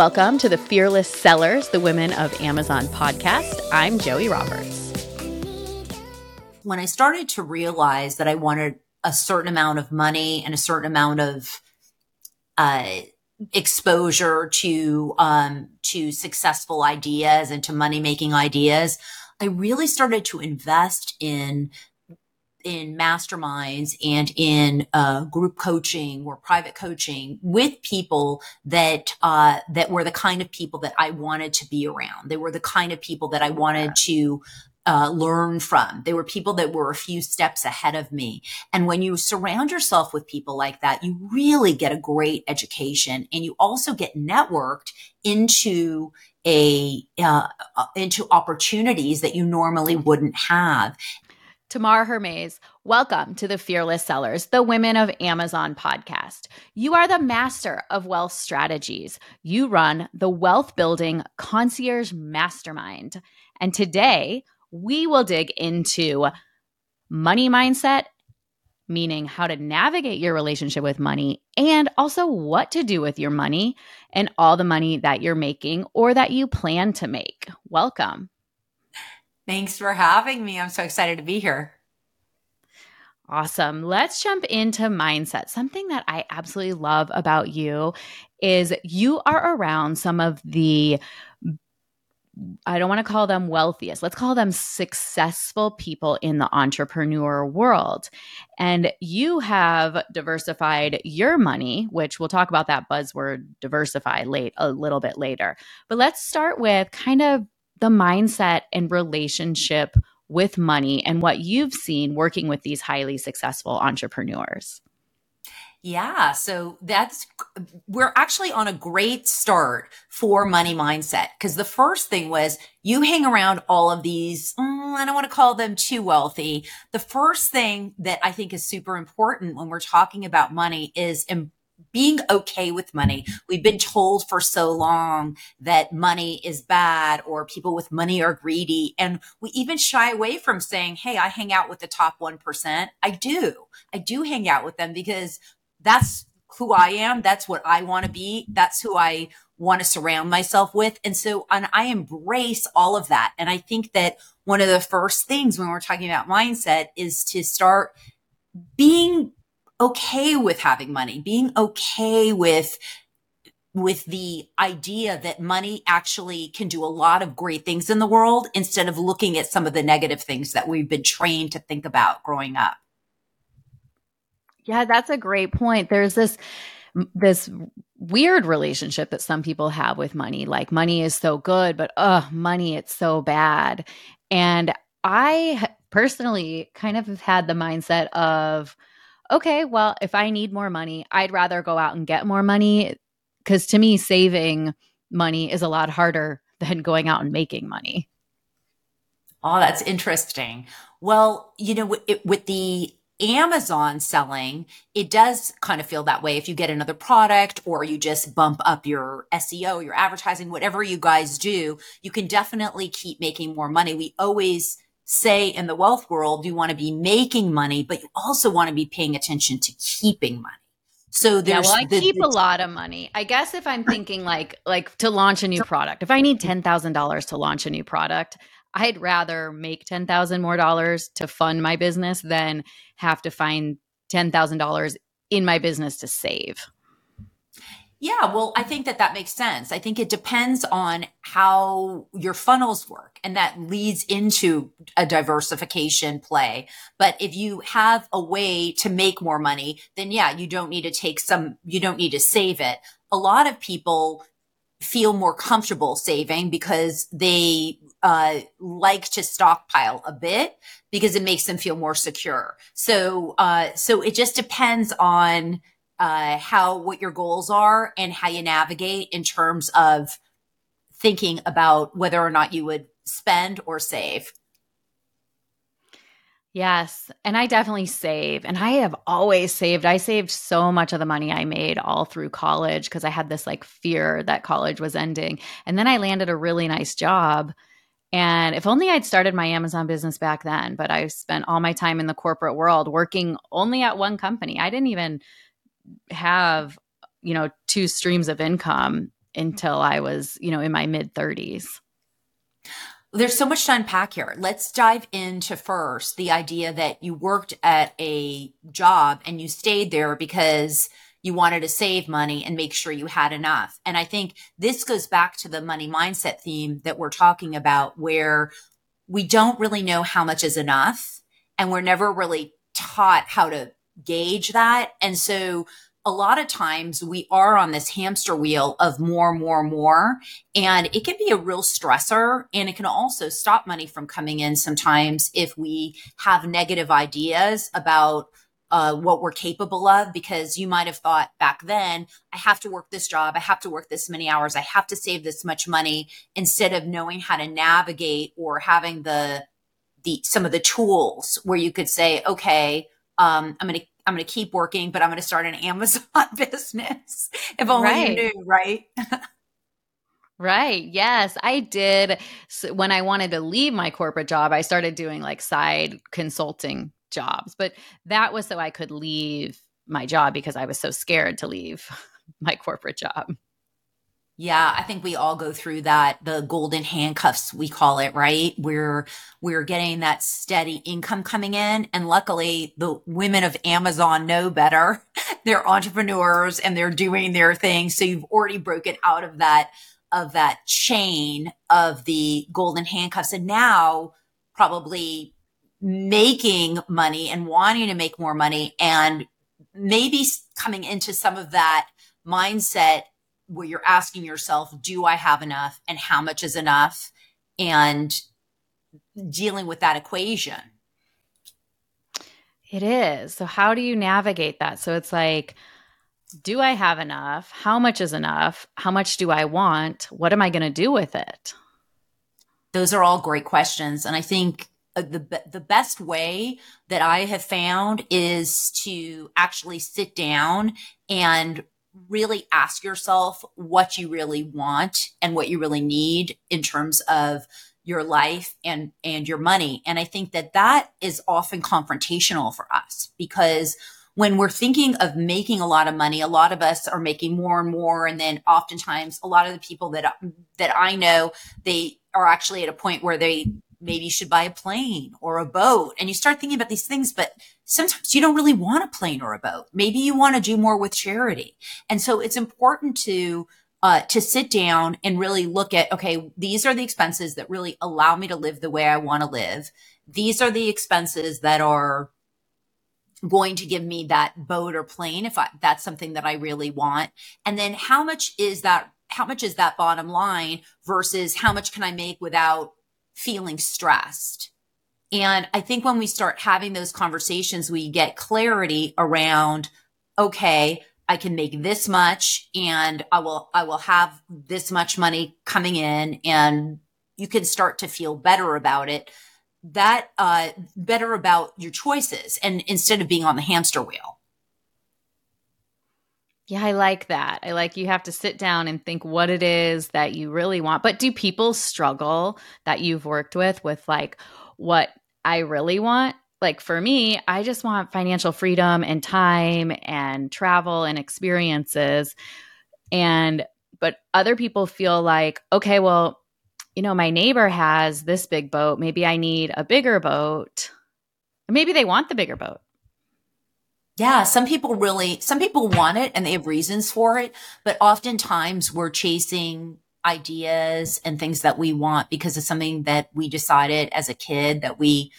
Welcome to the Fearless Sellers, the Women of Amazon podcast. I'm Joie Roberts. When I started to realize that I wanted a certain amount of money and a certain amount of uh, exposure to um, to successful ideas and to money making ideas, I really started to invest in in masterminds and in uh, group coaching or private coaching with people that uh, that were the kind of people that I wanted to be around. They were the kind of people that I wanted to uh, learn from. They were people that were a few steps ahead of me. And when you surround yourself with people like that, you really get a great education, and you also get networked into a uh, uh into opportunities that you normally wouldn't have Tamar Hermes, welcome to the Fearless Sellers, the Women of Amazon podcast. You are the master of wealth strategies. You run the wealth building concierge mastermind. And today we will dig into money mindset, meaning how to navigate your relationship with money, and also what to do with your money and all the money that you're making or that you plan to make. Welcome. Thanks for having me. I'm so excited to be here. Awesome. Let's jump into mindset. Something that I absolutely love about you is you are around some of the I don't want to call them wealthiest. Let's call them successful people in the entrepreneur world. And you have diversified your money, which we'll talk about that buzzword diversify late a little bit later. But let's start with kind of the mindset and relationship with money and what you've seen working with these highly successful entrepreneurs. Yeah, so that's we're actually on a great start for money mindset because the first thing was you hang around all of these, mm, I don't want to call them too wealthy. The first thing that I think is super important when we're talking about money is being okay with money. We've been told for so long that money is bad or people with money are greedy. And we even shy away from saying, Hey, I hang out with the top 1%. I do. I do hang out with them because that's who I am. That's what I want to be. That's who I want to surround myself with. And so and I embrace all of that. And I think that one of the first things when we're talking about mindset is to start being okay with having money, being okay with with the idea that money actually can do a lot of great things in the world instead of looking at some of the negative things that we've been trained to think about growing up. Yeah, that's a great point. There's this this weird relationship that some people have with money. Like money is so good, but oh, money it's so bad. And I personally kind of have had the mindset of okay, well, if I need more money, I'd rather go out and get more money because to me, saving money is a lot harder than going out and making money. Oh, that's interesting. Well, you know, it, with the Amazon selling, it does kind of feel that way. If you get another product or you just bump up your SEO, your advertising, whatever you guys do, you can definitely keep making more money. We always say in the wealth world, you want to be making money, but you also want to be paying attention to keeping money. So there's yeah, well, I the, keep the, a lot of money. I guess if I'm thinking like like to launch a new product, if I need ten thousand dollars to launch a new product, I'd rather make ten thousand more dollars to fund my business than have to find ten thousand dollars in my business to save. Yeah, well, I think that that makes sense. I think it depends on how your funnels work and that leads into a diversification play. But if you have a way to make more money, then yeah, you don't need to take some, you don't need to save it. A lot of people feel more comfortable saving because they uh, like to stockpile a bit because it makes them feel more secure. So, uh, so it just depends on uh, how what your goals are and how you navigate in terms of thinking about whether or not you would spend or save. Yes. And I definitely save. And I have always saved. I saved so much of the money I made all through college because I had this like fear that college was ending. And then I landed a really nice job. And if only I'd started my Amazon business back then, but I spent all my time in the corporate world working only at one company. I didn't even have you know two streams of income until I was, you know, in my mid 30s. There's so much to unpack here. Let's dive into first the idea that you worked at a job and you stayed there because you wanted to save money and make sure you had enough. And I think this goes back to the money mindset theme that we're talking about, where we don't really know how much is enough and we're never really taught how to gauge that. And so a lot of times we are on this hamster wheel of more, more, more. And it can be a real stressor. And it can also stop money from coming in sometimes if we have negative ideas about uh, what we're capable of because you might have thought back then, I have to work this job. I have to work this many hours. I have to save this much money instead of knowing how to navigate or having the, the, some of the tools where you could say, okay, um, I'm going to I'm going to keep working, but I'm going to start an Amazon business. If only right. you knew, right? Right. Yes, I did. So when I wanted to leave my corporate job, I started doing like side consulting jobs, but that was so I could leave my job because I was so scared to leave my corporate job. Yeah, I think we all go through that, the golden handcuffs, we call it, right? We're, we're getting that steady income coming in. And luckily the women of Amazon know better. they're entrepreneurs and they're doing their thing. So you've already broken out of that, of that chain of the golden handcuffs. And now probably making money and wanting to make more money and maybe coming into some of that mindset where you're asking yourself, do I have enough and how much is enough? And dealing with that equation. It is. So, how do you navigate that? So, it's like, do I have enough? How much is enough? How much do I want? What am I going to do with it? Those are all great questions. And I think uh, the, the best way that I have found is to actually sit down and really ask yourself what you really want and what you really need in terms of your life and and your money. And i think that that is often confrontational for us because when we're thinking of making a lot of money a lot of us are making more and more. And then oftentimes a lot of the people that that i know they are actually at a point where they maybe you should buy a plane or a boat. And you start thinking about these things, but sometimes you don't really want a plane or a boat. Maybe you want to do more with charity. And so it's important to, uh, to sit down and really look at, okay, these are the expenses that really allow me to live the way I want to live. These are the expenses that are going to give me that boat or plane if I, that's something that I really want. And then how much is that how much is that bottom line versus how much can I make without feeling stressed. And I think when we start having those conversations, we get clarity around, okay, I can make this much and I will, I will have this much money coming in and you can start to feel better about it. That, uh, better about your choices and instead of being on the hamster wheel. Yeah, I like that. I like you have to sit down and think what it is that you really want. But do people struggle that you've worked with with like what I really want? Like for me, I just want financial freedom and time and travel and experiences. And but other people feel like, okay, well, you know, my neighbor has this big boat. Maybe I need a bigger boat. Maybe they want the bigger boat. Yeah, some people really, some people want it and they have reasons for it, but oftentimes we're chasing ideas and things that we want because of something that we decided as a kid that we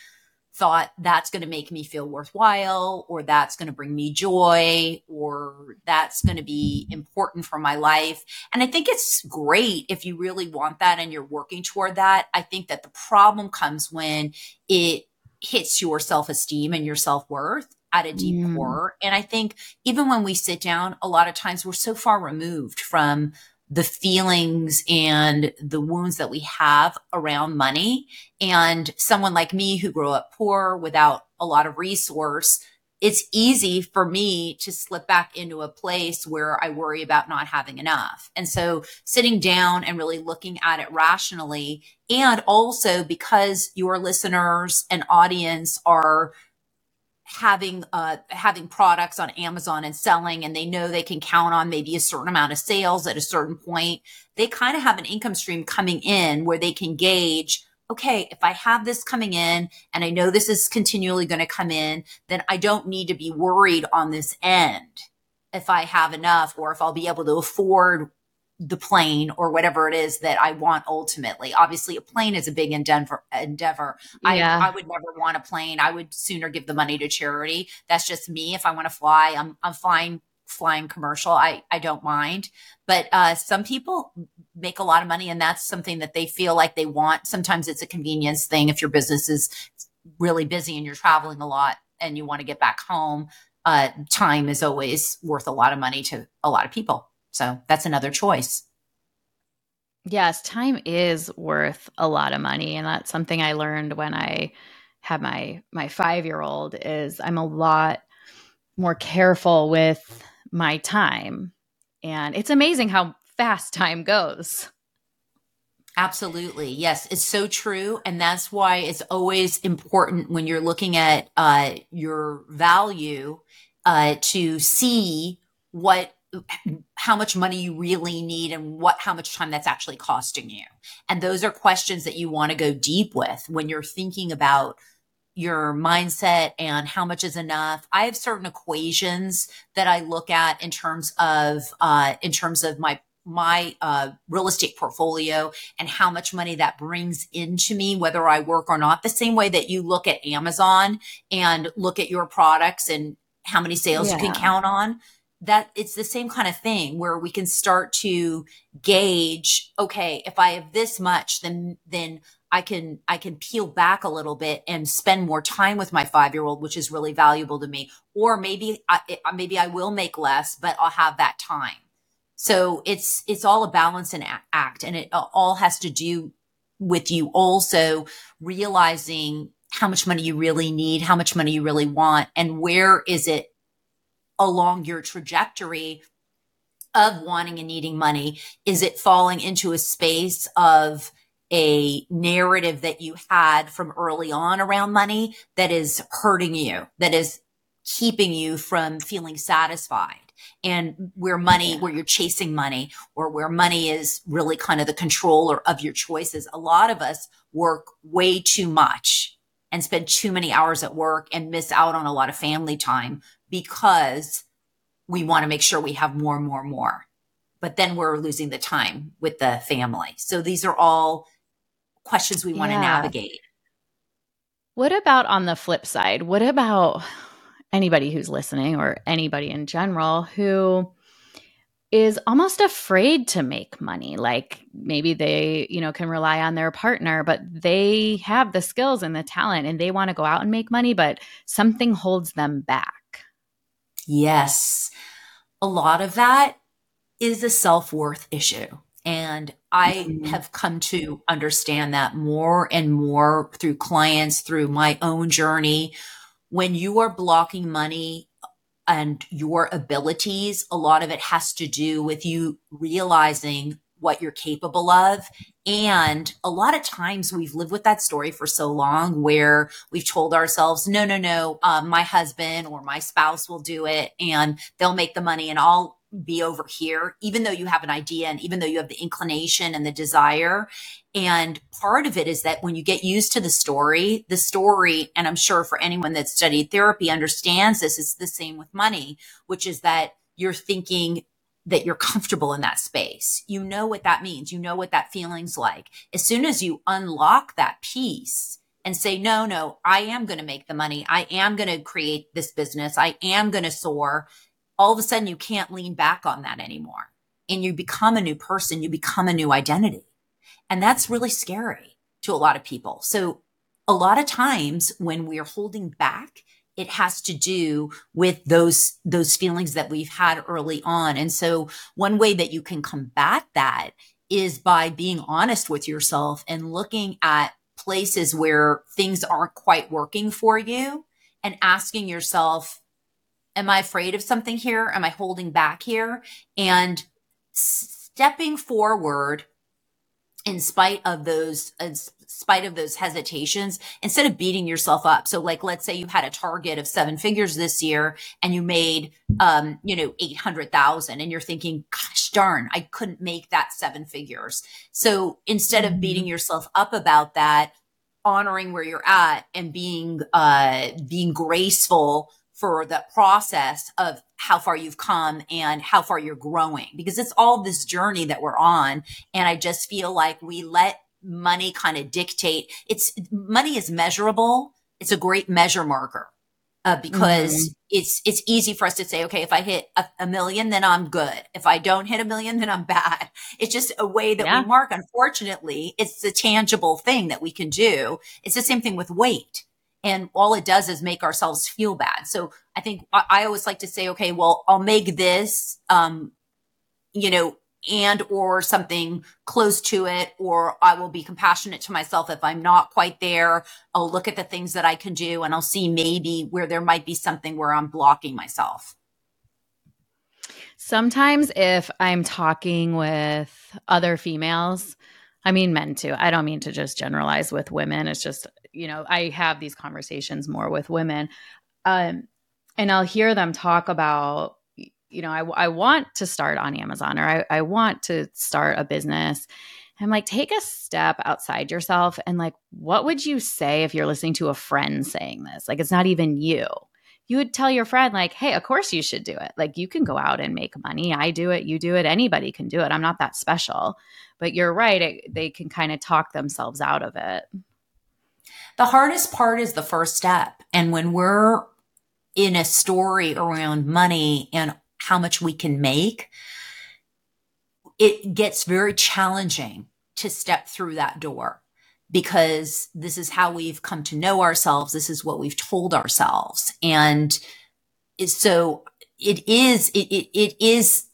thought that's going to make me feel worthwhile or that's going to bring me joy or that's going to be important for my life. And I think it's great if you really want that and you're working toward that. I think that the problem comes when it hits your self esteem and your self worth at a deep mm. core. And I think even when we sit down, a lot of times we're so far removed from the feelings and the wounds that we have around money. And someone like me who grew up poor without a lot of resource, it's easy for me to slip back into a place where I worry about not having enough. And so sitting down and really looking at it rationally and also because your listeners and audience are having uh having products on Amazon and selling and they know they can count on maybe a certain amount of sales at a certain point they kind of have an income stream coming in where they can gauge okay if I have this coming in and I know this is continually going to come in then I don't need to be worried on this end if I have enough or if I'll be able to afford the plane or whatever it is that I want ultimately. Obviously, a plane is a big endeavor. Endeavor. Yeah. I, I would never want a plane. I would sooner give the money to charity. That's just me. If I want to fly, I'm I'm fine flying commercial. I I don't mind. But uh, some people make a lot of money, and that's something that they feel like they want. Sometimes it's a convenience thing. If your business is really busy and you're traveling a lot and you want to get back home, uh, time is always worth a lot of money to a lot of people. So that's another choice. Yes, time is worth a lot of money and that's something I learned when I had my my 5-year-old is I'm a lot more careful with my time. And it's amazing how fast time goes. Absolutely. Yes, it's so true. And that's why it's always important when you're looking at uh, your value uh, to see what how much money you really need and what how much time that's actually costing you and those are questions that you want to go deep with when you're thinking about your mindset and how much is enough i have certain equations that i look at in terms of uh, in terms of my my uh, real estate portfolio and how much money that brings into me, whether I work or not. The same way that you look at Amazon and look at your products and how many sales yeah. you can count on that it's the same kind of thing where we can start to gauge okay if i have this much then then i can i can peel back a little bit and spend more time with my 5 year old which is really valuable to me or maybe I, maybe i will make less but i'll have that time so it's it's all a balance and act and it uh, all has to do with you also realizing how much money you really need how much money you really want and where is it along your trajectory of wanting and needing money? Is it falling into a space of a narrative that you had from early on around money that is hurting you, that is keeping you from feeling satisfied? And where money, where you're chasing money, or where money is really kind of the controller of your choices. A lot of us work way too much and spend too many hours at work and miss out on a lot of family time because we want to make sure we have more, more, more. But then we're losing the time with the family. So these are all questions we want yeah. to navigate. What about on the flip side? What about anybody who's listening or anybody in general who is almost afraid to make money like maybe they you know can rely on their partner but they have the skills and the talent and they want to go out and make money but something holds them back Yes. A lot of that is a self worth issue. And I mm-hmm. have come to understand that more and more through clients, through my own journey. When you are blocking money and your abilities, a lot of it has to do with you realizing what you're capable of. And a lot of times we've lived with that story for so long where we've told ourselves, no, no, no, um, my husband or my spouse will do it and they'll make the money and I'll be over here, even though you have an idea and even though you have the inclination and the desire. And part of it is that when you get used to the story, the story, and I'm sure for anyone that studied therapy understands this, it's the same with money, which is that you're thinking that you're comfortable in that space. You know what that means. You know what that feeling's like. As soon as you unlock that piece and say, no, no, I am going to make the money. I am going to create this business. I am going to soar. All of a sudden you can't lean back on that anymore and you become a new person. You become a new identity. And that's really scary to a lot of people. So a lot of times when we're holding back, it has to do with those those feelings that we've had early on and so one way that you can combat that is by being honest with yourself and looking at places where things aren't quite working for you and asking yourself am i afraid of something here am i holding back here and stepping forward in spite of those in spite of those hesitations, instead of beating yourself up. So like, let's say you had a target of seven figures this year and you made, um, you know, 800,000 and you're thinking, gosh darn, I couldn't make that seven figures. So instead of beating mm-hmm. yourself up about that, honoring where you're at and being, uh, being graceful for the process of how far you've come and how far you're growing because it's all this journey that we're on. And I just feel like we let money kind of dictate it's money is measurable. It's a great measure marker. Uh, because mm-hmm. it's it's easy for us to say, okay, if I hit a, a, million, then I'm good. If I don't hit a million, then I'm bad. It's just a way that yeah. we mark. Unfortunately, it's a tangible thing that we can do. It's the same thing with weight. And all it does is make ourselves feel bad. So I think I, I always like to say, okay, well, I'll make this, um, you know, and or something close to it, or I will be compassionate to myself if I'm not quite there. I'll look at the things that I can do and I'll see maybe where there might be something where I'm blocking myself. Sometimes if I'm talking with other females, I mean men too. I don't mean to just generalize with women. It's just you know, I have these conversations more with women. Um, and I'll hear them talk about, you know, I, I want to start on Amazon or I, I want to start a business. I'm like, take a step outside yourself and like, what would you say if you're listening to a friend saying this? Like, it's not even you. You would tell your friend, like, hey, of course you should do it. Like, you can go out and make money. I do it. You do it. Anybody can do it. I'm not that special. But you're right. It, they can kind of talk themselves out of it. The hardest part is the first step. And when we're in a story around money and how much we can make, it gets very challenging to step through that door because this is how we've come to know ourselves. This is what we've told ourselves. And so it is, it, it, it is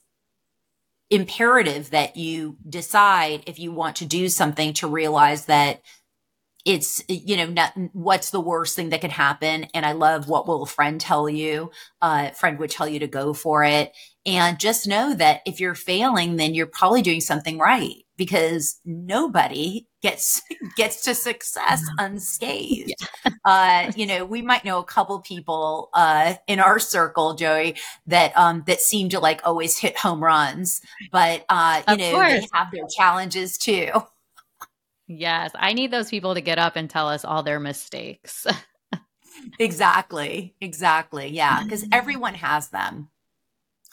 imperative that you decide if you want to do something to realize that it's you know not, what's the worst thing that could happen? And i love what will a friend tell you uh, friend would tell you to go for it. And just know that if you're failing then you're probably doing something right because nobody gets gets to success unscathed. Yeah. uh, you know we might know a couple people uh, in our circle joie that um that seem to like always hit home runs. But uh you of know course. they have their challenges too Yes, I need those people to get up and tell us all their mistakes. exactly. Exactly. Yeah, because mm-hmm. everyone has them.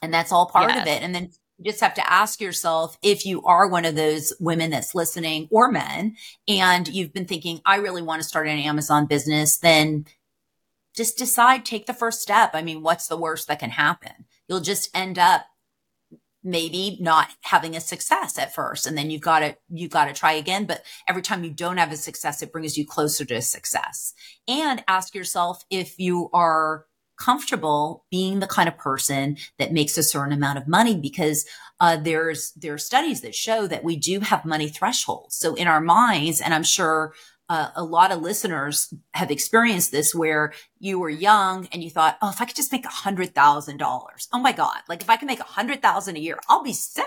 And that's all part yes. of it. And then you just have to ask yourself if you are one of those women that's listening or men and you've been thinking, I really want to start an Amazon business, then just decide, take the first step. I mean, what's the worst that can happen? You'll just end up maybe not having a success at first and then you've got to you've got to try again but every time you don't have a success it brings you closer to success. And ask yourself if you are comfortable being the kind of person that makes a certain amount of money because uh, there's there are studies that show that we do have money thresholds. So in our minds and i'm sure uh, a lot of listeners have experienced this where you were young and you thought, oh, if I could just make a hundred thousand dollars, oh my God, like if I can make a hundred thousand a year, I'll be set.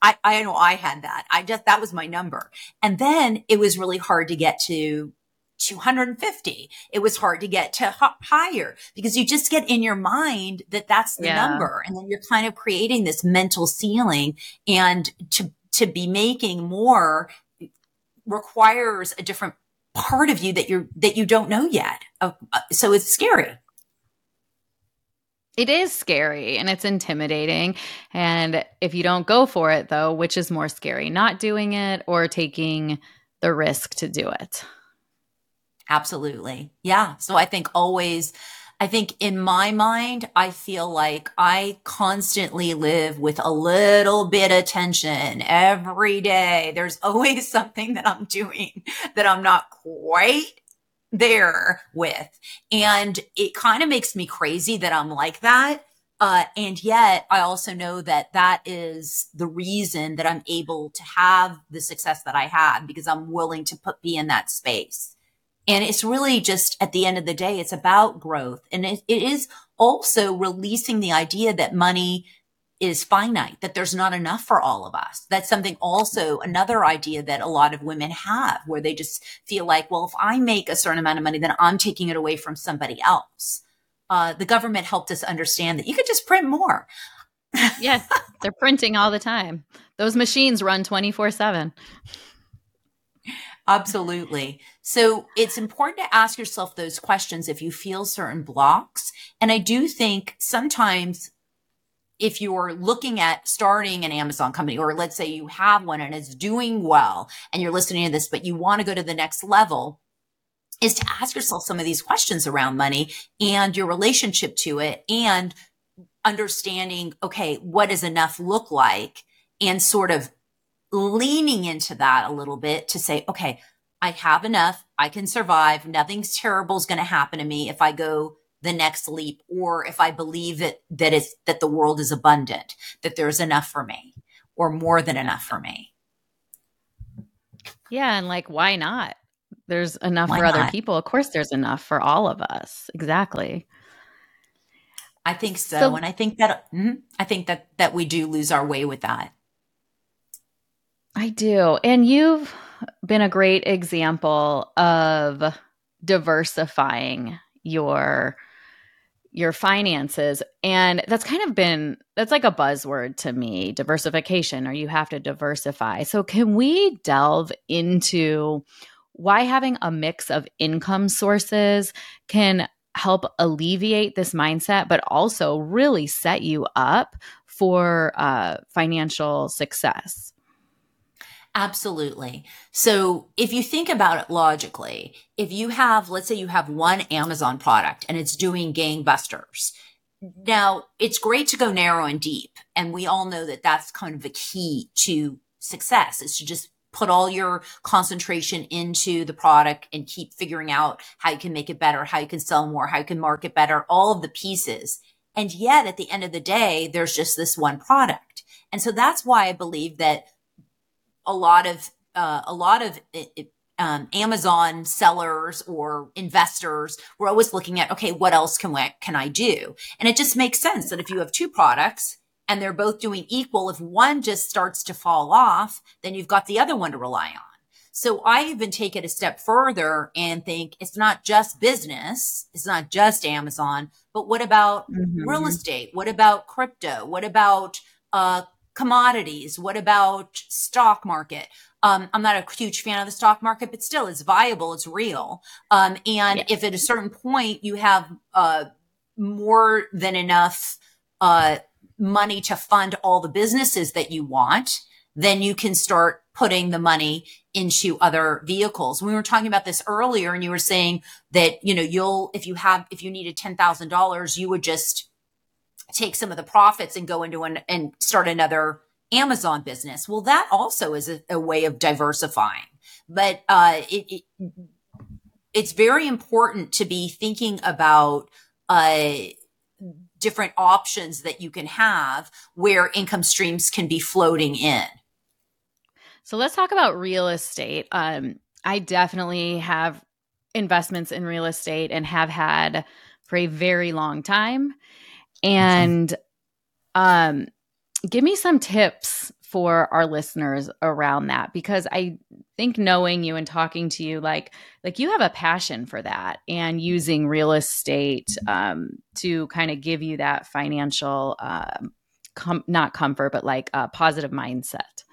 I, I know I had that. I just, that was my number. And then it was really hard to get to 250. It was hard to get to higher because you just get in your mind that that's the yeah. number. And then you're kind of creating this mental ceiling and to, to be making more requires a different part of you that you're that you don't know yet. Uh, uh, so it's scary. It is scary and it's intimidating. And if you don't go for it, though, which is more scary, not doing it or taking the risk to do it? Absolutely. Yeah. So I think always I think in my mind, I feel like I constantly live with a little bit of tension every day. There's always something that I'm doing that I'm not quite there with. And it kind of makes me crazy that I'm like that. Uh, and yet I also know that that is the reason that I'm able to have the success that I have because I'm willing to put, be in that space. And it's really just at the end of the day, it's about growth. And it, it is also releasing the idea that money is finite, that there's not enough for all of us. That's something also another idea that a lot of women have where they just feel like, well, if I make a certain amount of money, then I'm taking it away from somebody else. Uh, the government helped us understand that you could just print more. yes, they're printing all the time. Those machines run 24 7. Absolutely. So it's important to ask yourself those questions if you feel certain blocks. And I do think sometimes if you're looking at starting an Amazon company, or let's say you have one and it's doing well and you're listening to this, but you want to go to the next level, is to ask yourself some of these questions around money and your relationship to it and understanding, okay, what does enough look like? And sort of leaning into that a little bit to say, okay, I have enough. I can survive. Nothing's terrible is going to happen to me if I go the next leap or if I believe that, that it's, that the world is abundant, that there's enough for me or more than enough for me. Yeah. And like, why not? There's enough why for not? other people. Of course, there's enough for all of us. Exactly. I think so. so and I think that, mm, I think that, that we do lose our way with that. I do. And you've been a great example of diversifying your your finances. And that's kind of been that's like a buzzword to me diversification or you have to diversify. So can we delve into why having a mix of income sources can help alleviate this mindset but also really set you up for uh, financial success Absolutely. So if you think about it logically, if you have, let's say you have one Amazon product and it's doing gangbusters. Now it's great to go narrow and deep. And we all know that that's kind of the key to success is to just put all your concentration into the product and keep figuring out how you can make it better, how you can sell more, how you can market better, all of the pieces. And yet at the end of the day, there's just this one product. And so that's why I believe that a lot of uh, a lot of it, um, Amazon sellers or investors, we're always looking at, okay, what else can we, can I do? And it just makes sense that if you have two products and they're both doing equal, if one just starts to fall off, then you've got the other one to rely on. So I even take it a step further and think it's not just business. It's not just Amazon, but what about mm-hmm. real estate? What about crypto? What about, uh, commodities? What about stock market? Um, I'm not a huge fan of the stock market, but still it's viable. It's real. Um, and yeah. if at a certain point you have, uh, more than enough, uh, money to fund all the businesses that you want, then you can start putting the money into other vehicles. We were talking about this earlier and you were saying that, you know, you'll, if you have, if you needed $10,000, you would just take some of the profits and go into an and start another Amazon business. Well, that also is a, a way of diversifying. But uh, it, it, it's very important to be thinking about uh, different options that you can have where income streams can be floating in. So let's talk about real estate. Um, I definitely have investments in real estate and have had for a very long time. And um, give me some tips for our listeners around that because I think knowing you and talking to you, like like you have a passion for that and using real estate um, to kind of give you that financial, uh, com- not comfort, but like a positive mindset.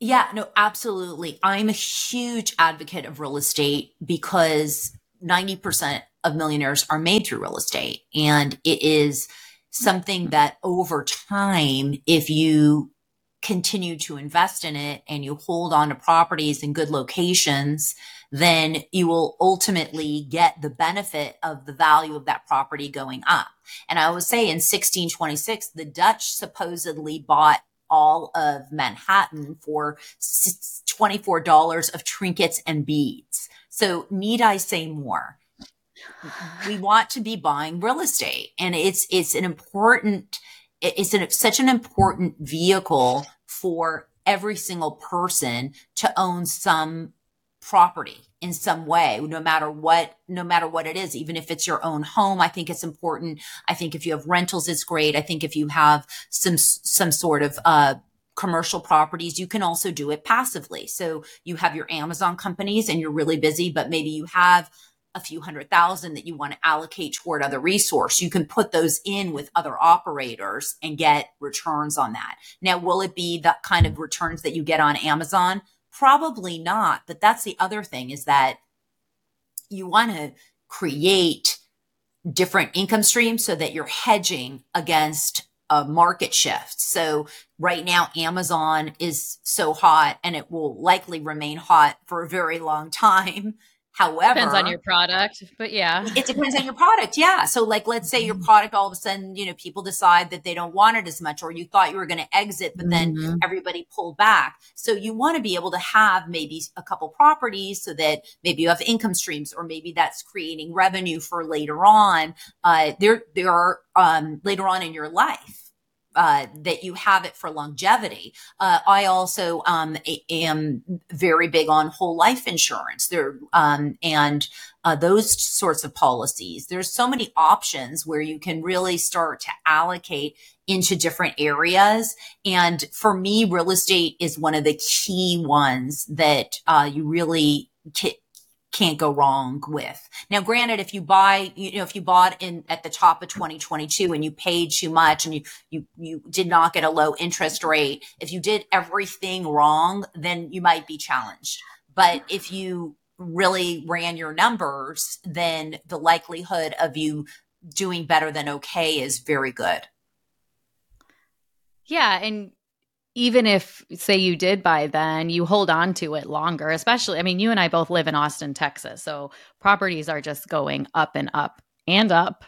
Yeah, no, absolutely. I'm a huge advocate of real estate because 90% of millionaires are made through real estate. And it is something that over time, if you continue to invest in it and you hold on to properties in good locations, then you will ultimately get the benefit of the value of that property going up. And I would say in 1626, the Dutch supposedly bought all of Manhattan for $24 of trinkets and beads. So need I say more? We want to be buying real estate. And it's, it's an important, it's an, such an important vehicle for every single person to own some property in some way no matter what no matter what it is. Even if it's your own home i think it's important. I think if you have rentals it's great. I think if you have some some sort of uh commercial properties you can also do it passively. So you have your amazon companies and you're really busy but maybe you have a few hundred thousand that you want to allocate toward other resource you can put those in with other operators and get returns on that now will it be the kind of returns that you get on amazon Probably not. But that's the other thing is that you want to create different income streams so that you're hedging against a market shift. So right now, Amazon is so hot and it will likely remain hot for a very long time. However, depends on your product, but yeah, it depends on your product. Yeah. So, like, let's say your mm-hmm. product all of a sudden, you know, people decide that they don't want it as much, or you thought you were going to exit, but then mm-hmm. everybody pulled back. So, you want to be able to have maybe a couple properties so that maybe you have income streams, or maybe that's creating revenue for later on. Uh, there, there are um, later on in your life uh, that you have it for longevity. Uh, I also um, am very big on whole life insurance there um, and uh, those sorts of policies. There's so many options where you can really start to allocate into different areas. And for me, real estate is one of the key ones that uh, you really can't go wrong with. Now, granted, if you buy, you know, if you bought in at the top of 2022 and you paid too much and you, you, you did not get a low interest rate, if you did everything wrong, then you might be challenged. But if you really ran your numbers, then the likelihood of you doing better than okay is very good. Yeah. And even if say you did buy then you hold on to it longer especially i mean you and i both live in austin texas so properties are just going up and up and up.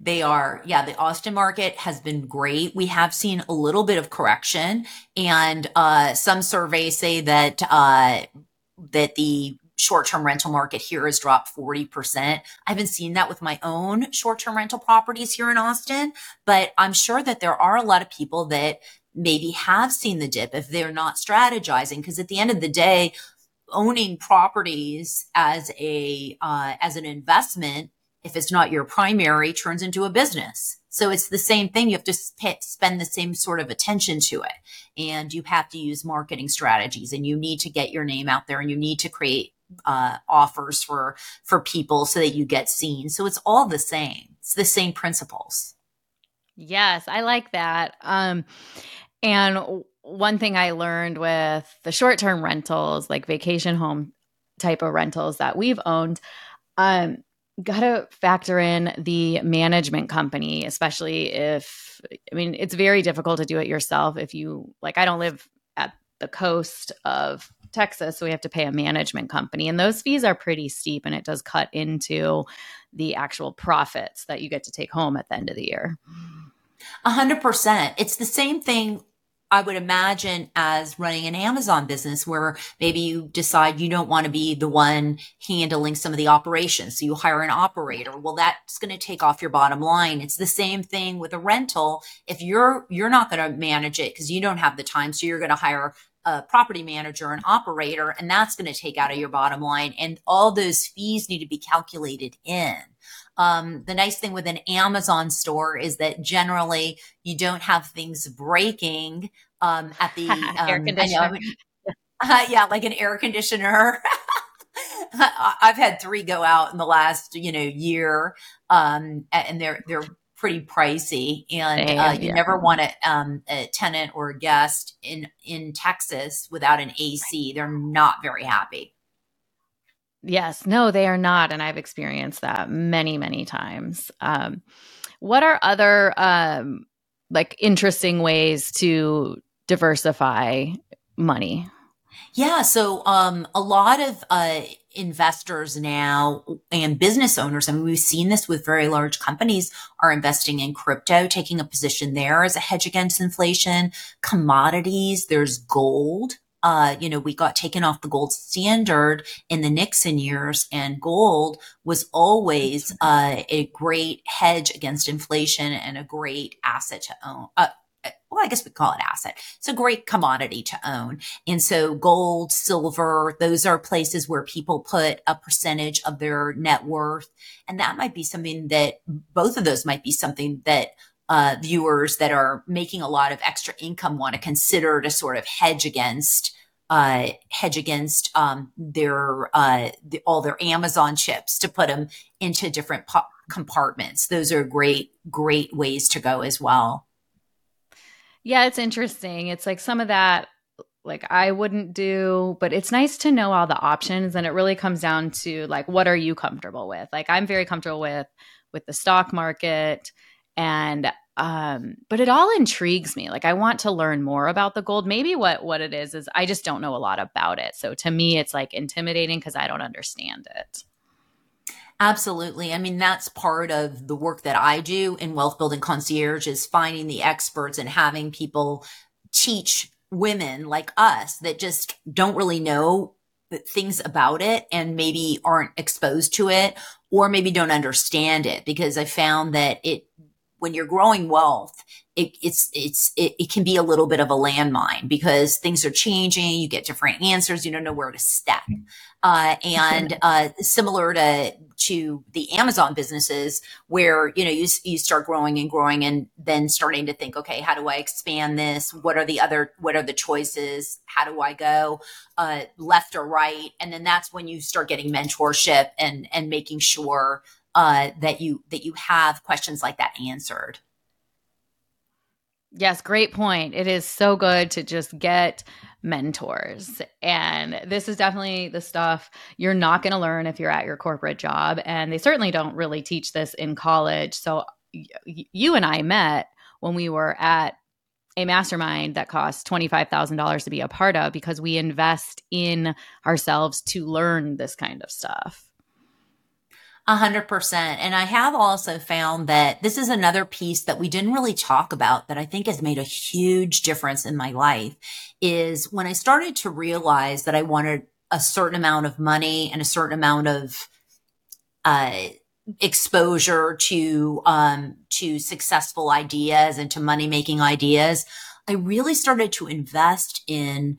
They are. Yeah the austin market has been great. We have seen a little bit of correction and uh, some surveys say that uh, that the short term rental market here has dropped 40%. I haven't seen that with my own short term rental properties here in Austin, but I'm sure that there are a lot of people that maybe have seen the dip if they're not strategizing. Because at the end of the day, owning properties as a uh, as an investment if it's not your primary turns into a business so it's the same thing you have to sp- spend the same sort of attention to it and you have to use marketing strategies and you need to get your name out there and you need to create uh, offers for for people so that you get seen. So it's all the same. It's the same principles. Yes, I like that. Um, and one thing I learned with the short term rentals, like vacation home type of rentals that we've owned, um, got to factor in the management company, especially if, I mean, it's very difficult to do it yourself if you, like, I don't live at the coast of Texas, so we have to pay a management company. And those fees are pretty steep and it does cut into the actual profits that you get to take home at the end of the year. A hundred percent. It's the same thing I would imagine as running an Amazon business where maybe you decide you don't want to be the one handling some of the operations. So you hire an operator. Well, that's going to take off your bottom line. It's the same thing with a rental. If you're, you're not going to manage it because you don't have the time. So you're going to hire a property manager, an operator, and that's going to take out of your bottom line. And all those fees need to be calculated in. Um, the nice thing with an Amazon store is that generally you don't have things breaking um, at the um, air conditioner. uh, yeah, like an air conditioner. I've had three go out in the last you know year, um, and they're they're pretty pricey, and uh, you yeah. never want a, um, a tenant or a guest in in Texas without an AC. They're not very happy. Yes, no, they are not, and I've experienced that many, many times. Um, what are other um, like interesting ways to diversify money? Yeah, so um, a lot of uh, investors now and business owners, I mean, we've seen this with very large companies are investing in crypto, taking a position there as a hedge against inflation, commodities, there's gold. Uh, you know, we got taken off the gold standard in the Nixon years, and gold was always uh, a great hedge against inflation and a great asset to own. Uh, well, I guess we call it asset. It's a great commodity to own. And so gold, silver, those are places where people put a percentage of their net worth. And that might be something that both of those might be something that uh, viewers that are making a lot of extra income want to consider to sort of hedge against uh, hedge against um, their uh, the, all their Amazon chips to put them into different po- compartments. Those are great great ways to go as well. Yeah, it's interesting. It's like some of that like I wouldn't do, but it's nice to know all the options and it really comes down to like what are you comfortable with? Like I'm very comfortable with with the stock market and um but it all intrigues me like i want to learn more about the gold maybe what what it is is i just don't know a lot about it so to me it's like intimidating because i don't understand it Absolutely. I mean, that's part of the work that I do in wealth building concierge is finding the experts and having people teach women like us that just don't really know things about it and maybe aren't exposed to it or maybe don't understand it because I found that it when you're growing wealth, it, it's it's it, it, can be a little bit of a landmine because things are changing. You get different answers. You don't know where to step. Uh, and uh, similar to to the Amazon businesses, where you know you you start growing and growing, and then starting to think, okay, how do I expand this? What are the other What are the choices? How do I go uh, left or right? And then that's when you start getting mentorship and and making sure uh, that you that you have questions like that answered. Yes, great point. It is so good to just get mentors. And this is definitely the stuff you're not going to learn if you're at your corporate job. And they certainly don't really teach this in college. So y- you and I met when we were at a mastermind that costs $25,000 to be a part of because we invest in ourselves to learn this kind of stuff. A hundred percent. And I have also found that this is another piece that we didn't really talk about that I think has made a huge difference in my life is when I started to realize that I wanted a certain amount of money and a certain amount of, uh, exposure to, um, to successful ideas and to money making ideas. I really started to invest in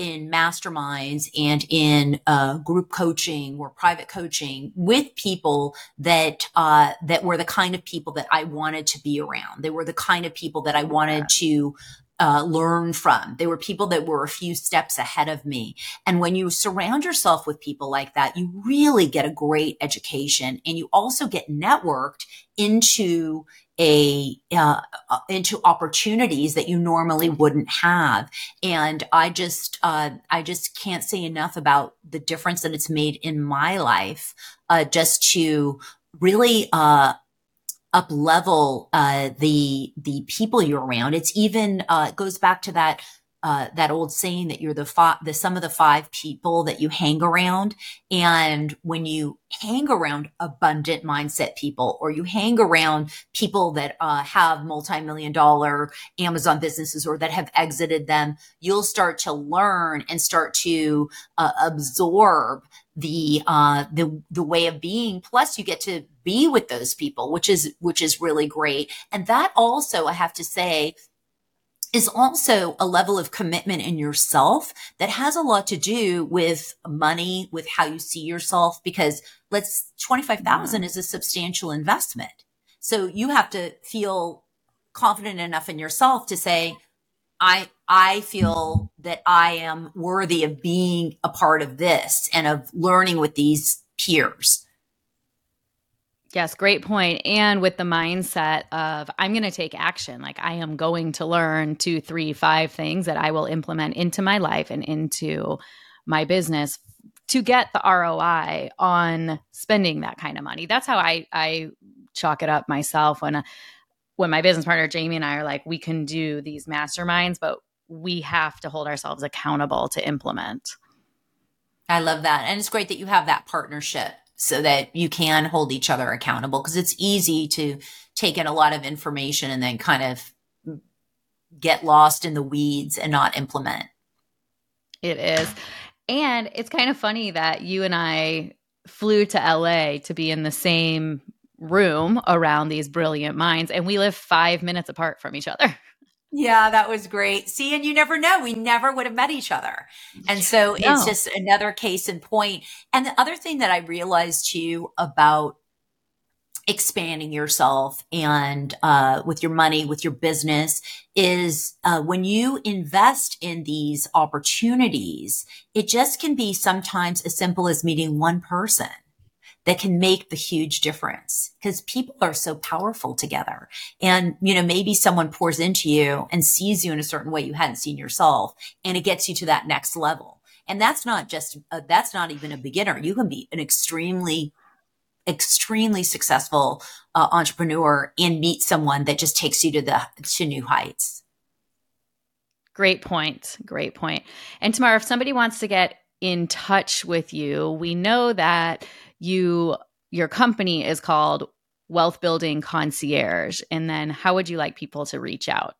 in masterminds and in uh, group coaching or private coaching with people that uh, that were the kind of people that I wanted to be around. They were the kind of people that I wanted to uh, learn from. They were people that were a few steps ahead of me. And when you surround yourself with people like that, you really get a great education and you also get networked into a uh, uh, into opportunities that you normally wouldn't have. And i just uh, i just can't say enough about the difference that it's made in my life uh, just to really uh, up level uh, the the people you're around. It's even goes back to that uh, that old saying that you're the five, the sum of the five people that you hang around. And when you hang around abundant mindset people, or you hang around people that uh, have multi-million dollar Amazon businesses or that have exited them, you'll start to learn and start to uh, absorb the uh the the way of being plus you get to be with those people which is which is really great and that also i have to say is also a level of commitment in yourself that has a lot to do with money, with how you see yourself, because let's 25,000 is a substantial investment. So you have to feel confident enough in yourself to say, I, I feel that I am worthy of being a part of this and of learning with these peers. Yes, great point. And with the mindset of I'm going to take action, like I am going to learn two, three, five things that I will implement into my life and into my business to get the ROI on spending that kind of money. That's how I I chalk it up myself when uh, when my business partner Jamie and I are like we can do these masterminds, but we have to hold ourselves accountable to implement. I love that. And it's great that you have that partnership so that you can hold each other accountable because it's easy to take in a lot of information and then kind of get lost in the weeds and not implement. It is. And it's kind of funny that you and I flew to LA to be in the same room around these brilliant minds and we live 5 minutes apart from each other. Yeah, that was great. See, and you never know. We never would have met each other. And so no. it's just another case in point. And the other thing that I realized too about expanding yourself and uh, with your money, with your business, is uh, when you invest in these opportunities, it just can be sometimes as simple as meeting one person that can make the huge difference because people are so powerful together. And, you know, maybe someone pours into you and sees you in a certain way you hadn't seen yourself and it gets you to that next level. And that's not just, uh, that's not even a beginner. You can be an extremely extremely successful uh, entrepreneur and meet someone that just takes you to the to new heights. Great point. Great point. And Tamar if somebody wants to get in touch with you, we know that you your company is called Wealth Building Concierge. And then how would you like people to reach out?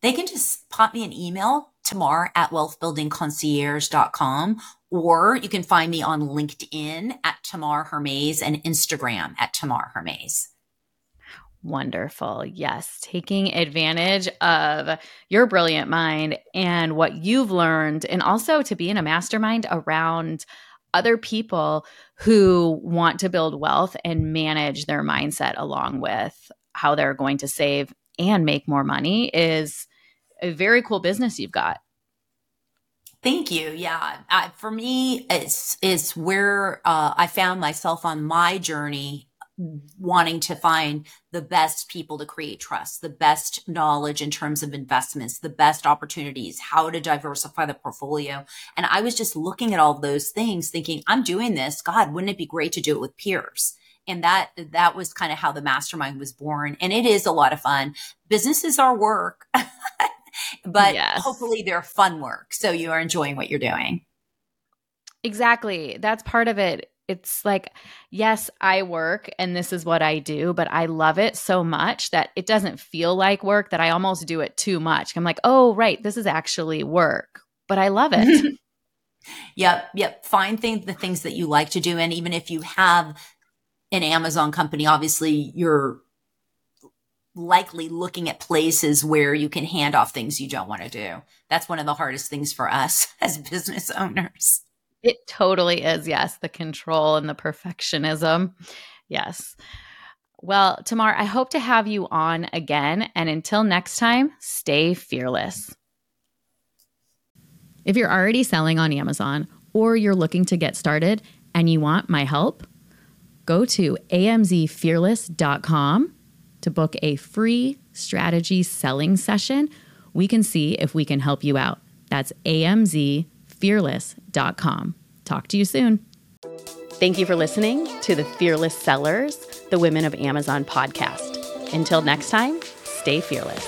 They can just pop me an email, Tamar at wealthbuildingconcierge.com, or you can find me on LinkedIn at Tamar Hermes and Instagram at Tamar Hermes. Wonderful. Yes. Taking advantage of your brilliant mind and what you've learned, and also to be in a mastermind around other people who want to build wealth and manage their mindset along with how they're going to save and make more money is a very cool business you've got. Thank you. Yeah, uh, for me, it's it's where uh, I found myself on my journey, wanting to find the best people to create trust, the best knowledge in terms of investments, the best opportunities, how to diversify the portfolio, and I was just looking at all those things, thinking, I'm doing this. God, wouldn't it be great to do it with peers? and that that was kind of how the mastermind was born and it is a lot of fun businesses are work but yes. hopefully they're fun work. So you are enjoying what you're doing. Exactly. That's part of it. It's like, yes, I work and this is what I do, but I love it so much that it doesn't feel like work that I almost do it too much. I'm like, oh, right, this is actually work, but I love it. yep. Yep. Find the things that you like to do. And even if you have an Amazon company, obviously you're likely looking at places where you can hand off things you don't want to do. That's one of the hardest things for us as business owners. It totally is. Yes. The control and the perfectionism. Yes. Well, Tamar, I hope to have you on again. And until next time, stay fearless. If you're already selling on Amazon or you're looking to get started and you want my help, go to amzfearless.com to book a free strategy selling session, we can see if we can help you out. That's amzfearless.com. Talk to you soon. Thank you for listening to the Fearless Sellers, the Women of Amazon podcast. Until next time, stay fearless.